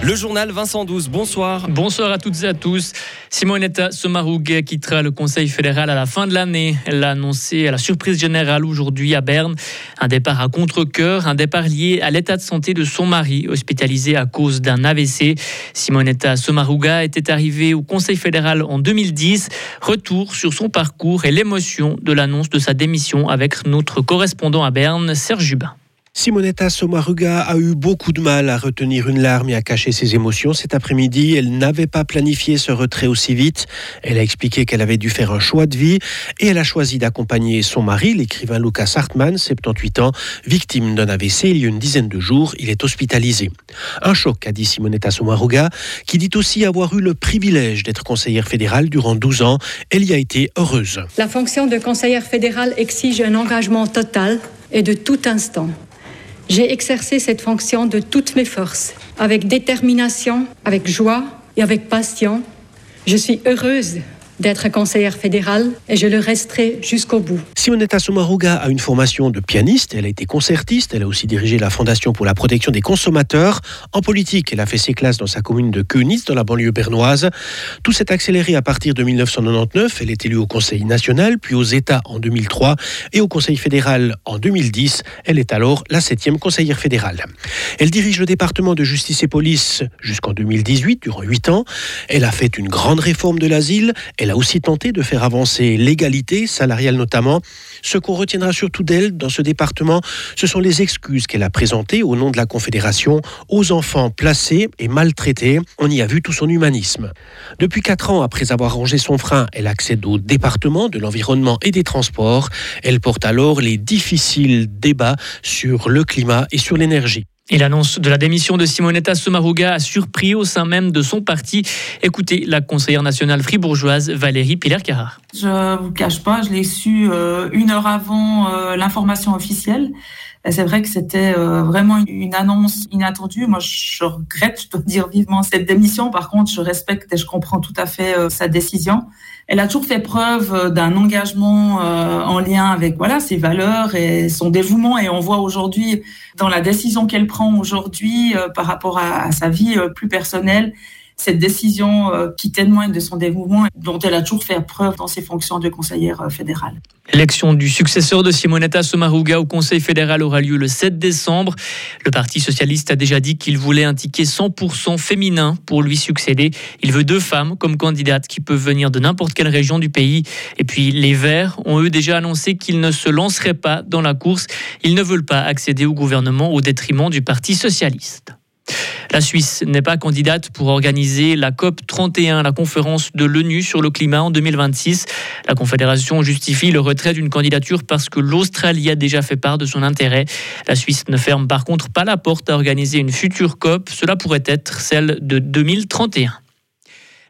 Le journal Vincent 12, bonsoir. Bonsoir à toutes et à tous. Simonetta Sommaruga quittera le Conseil fédéral à la fin de l'année. Elle l'a annoncé à la surprise générale aujourd'hui à Berne. Un départ à contre-coeur, un départ lié à l'état de santé de son mari, hospitalisé à cause d'un AVC. Simonetta Sommaruga était arrivée au Conseil fédéral en 2010. Retour sur son parcours et l'émotion de l'annonce de sa démission avec notre correspondant à Berne, Serge Jubin. Simonetta Sommaruga a eu beaucoup de mal à retenir une larme et à cacher ses émotions cet après-midi. Elle n'avait pas planifié ce retrait aussi vite. Elle a expliqué qu'elle avait dû faire un choix de vie et elle a choisi d'accompagner son mari, l'écrivain Lucas Hartmann, 78 ans, victime d'un AVC il y a une dizaine de jours. Il est hospitalisé. Un choc, a dit Simonetta Sommaruga, qui dit aussi avoir eu le privilège d'être conseillère fédérale durant 12 ans. Elle y a été heureuse. La fonction de conseillère fédérale exige un engagement total et de tout instant. J'ai exercé cette fonction de toutes mes forces, avec détermination, avec joie et avec passion. Je suis heureuse d'être conseillère fédérale et je le resterai jusqu'au bout. Simonetta Sommaruga a une formation de pianiste, elle a été concertiste, elle a aussi dirigé la Fondation pour la protection des consommateurs. En politique, elle a fait ses classes dans sa commune de Königs, dans la banlieue bernoise. Tout s'est accéléré à partir de 1999. Elle est élue au Conseil national, puis aux États en 2003 et au Conseil fédéral en 2010. Elle est alors la septième conseillère fédérale. Elle dirige le département de justice et police jusqu'en 2018, durant huit ans. Elle a fait une grande réforme de l'asile. Elle a aussi tenté de faire avancer l'égalité salariale notamment. Ce qu'on retiendra surtout d'elle dans ce département, ce sont les excuses qu'elle a présentées au nom de la Confédération aux enfants placés et maltraités. On y a vu tout son humanisme. Depuis quatre ans, après avoir rangé son frein, elle accède au département de l'environnement et des transports. Elle porte alors les difficiles débats sur le climat et sur l'énergie. Et l'annonce de la démission de Simonetta Sommaruga a surpris au sein même de son parti. Écoutez la conseillère nationale fribourgeoise Valérie Piller-Carrard. Je ne vous cache pas, je l'ai su euh, une heure avant euh, l'information officielle. C'est vrai que c'était euh, vraiment une annonce inattendue. Moi, je regrette, je dois dire vivement cette démission. Par contre, je respecte et je comprends tout à fait sa décision. Elle a toujours fait preuve d'un engagement en lien avec voilà ses valeurs et son dévouement. Et on voit aujourd'hui dans la décision qu'elle prend aujourd'hui par rapport à, à sa vie plus personnelle cette décision euh, qui témoigne de son dévouement dont elle a toujours fait preuve dans ses fonctions de conseillère euh, fédérale. L'élection du successeur de Simonetta Sommaruga au Conseil fédéral aura lieu le 7 décembre. Le Parti socialiste a déjà dit qu'il voulait un ticket 100% féminin pour lui succéder. Il veut deux femmes comme candidates qui peuvent venir de n'importe quelle région du pays. Et puis les Verts ont eux déjà annoncé qu'ils ne se lanceraient pas dans la course. Ils ne veulent pas accéder au gouvernement au détriment du Parti socialiste. La Suisse n'est pas candidate pour organiser la COP 31, la conférence de l'ONU sur le climat en 2026. La Confédération justifie le retrait d'une candidature parce que l'Australie a déjà fait part de son intérêt. La Suisse ne ferme par contre pas la porte à organiser une future COP. Cela pourrait être celle de 2031.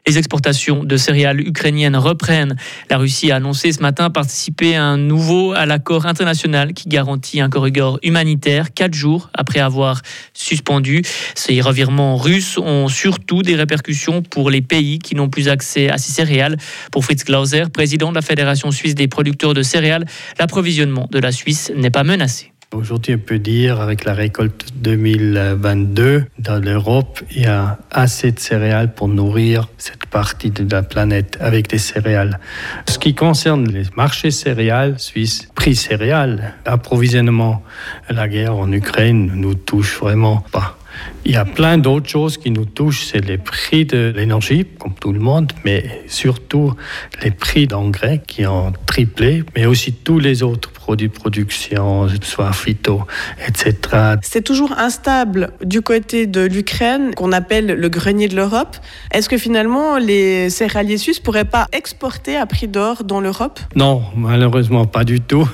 Les exportations de céréales ukrainiennes reprennent. La Russie a annoncé ce matin participer à un nouveau à l'accord international qui garantit un corridor humanitaire quatre jours après avoir suspendu. Ces revirements russes ont surtout des répercussions pour les pays qui n'ont plus accès à ces céréales. Pour Fritz Glauser, président de la Fédération suisse des producteurs de céréales, l'approvisionnement de la Suisse n'est pas menacé. Aujourd'hui, on peut dire, avec la récolte 2022, dans l'Europe, il y a assez de céréales pour nourrir cette partie de la planète avec des céréales. Ce qui concerne les marchés céréales suisses, prix céréales, approvisionnement, la guerre en Ukraine nous touche vraiment pas. Il y a plein d'autres choses qui nous touchent, c'est les prix de l'énergie, comme tout le monde, mais surtout les prix d'engrais qui ont triplé, mais aussi tous les autres produits de production, soit phyto, etc. C'est toujours instable du côté de l'Ukraine, qu'on appelle le grenier de l'Europe. Est-ce que finalement les céréaliers suisses pourraient pas exporter à prix d'or dans l'Europe? Non, malheureusement pas du tout.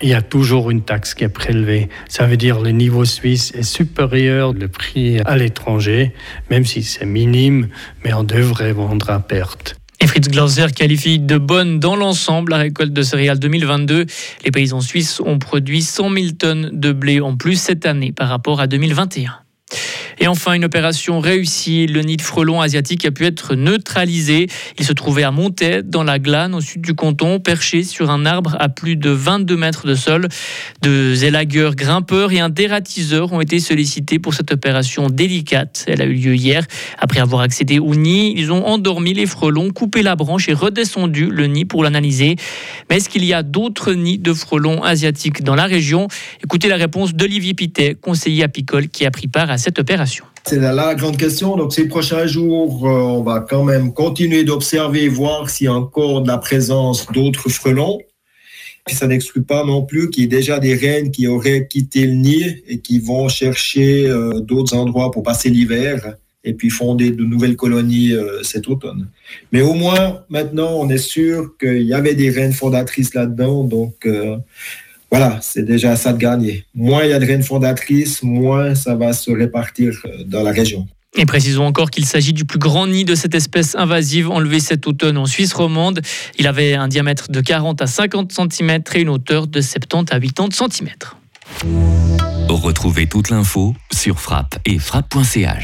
Il y a toujours une taxe qui est prélevée. Ça veut dire le niveau suisse est supérieur le prix à l'étranger, même si c'est minime, mais on devrait vendre à perte. Fritz Glauser qualifie de bonne dans l'ensemble la récolte de céréales 2022. Les paysans suisses ont produit 100 000 tonnes de blé en plus cette année par rapport à 2021. Et enfin, une opération réussie. Le nid de frelons asiatique a pu être neutralisé. Il se trouvait à Montaix, dans la Glane, au sud du canton, perché sur un arbre à plus de 22 mètres de sol. Deux élagueurs grimpeurs et un dératiseur ont été sollicités pour cette opération délicate. Elle a eu lieu hier. Après avoir accédé au nid, ils ont endormi les frelons, coupé la branche et redescendu le nid pour l'analyser. Mais est-ce qu'il y a d'autres nids de frelons asiatiques dans la région? Écoutez la réponse d'Olivier Pitet, conseiller apicole, qui a pris part à cette opération. C'est la grande question. Donc, ces prochains jours, euh, on va quand même continuer d'observer, voir s'il y a encore de la présence d'autres frelons. Ça n'exclut pas non plus qu'il y ait déjà des reines qui auraient quitté le nid et qui vont chercher euh, d'autres endroits pour passer l'hiver et puis fonder de nouvelles colonies euh, cet automne. Mais au moins, maintenant, on est sûr qu'il y avait des reines fondatrices là-dedans. Donc, voilà, c'est déjà ça de gagner. Moins il y a de reines fondatrices, moins ça va se répartir euh, dans la région. Et précisons encore qu'il s'agit du plus grand nid de cette espèce invasive enlevé cet automne en Suisse romande. Il avait un diamètre de 40 à 50 cm et une hauteur de 70 à 80 cm. Retrouvez toute l'info sur frappe et frappe.ch.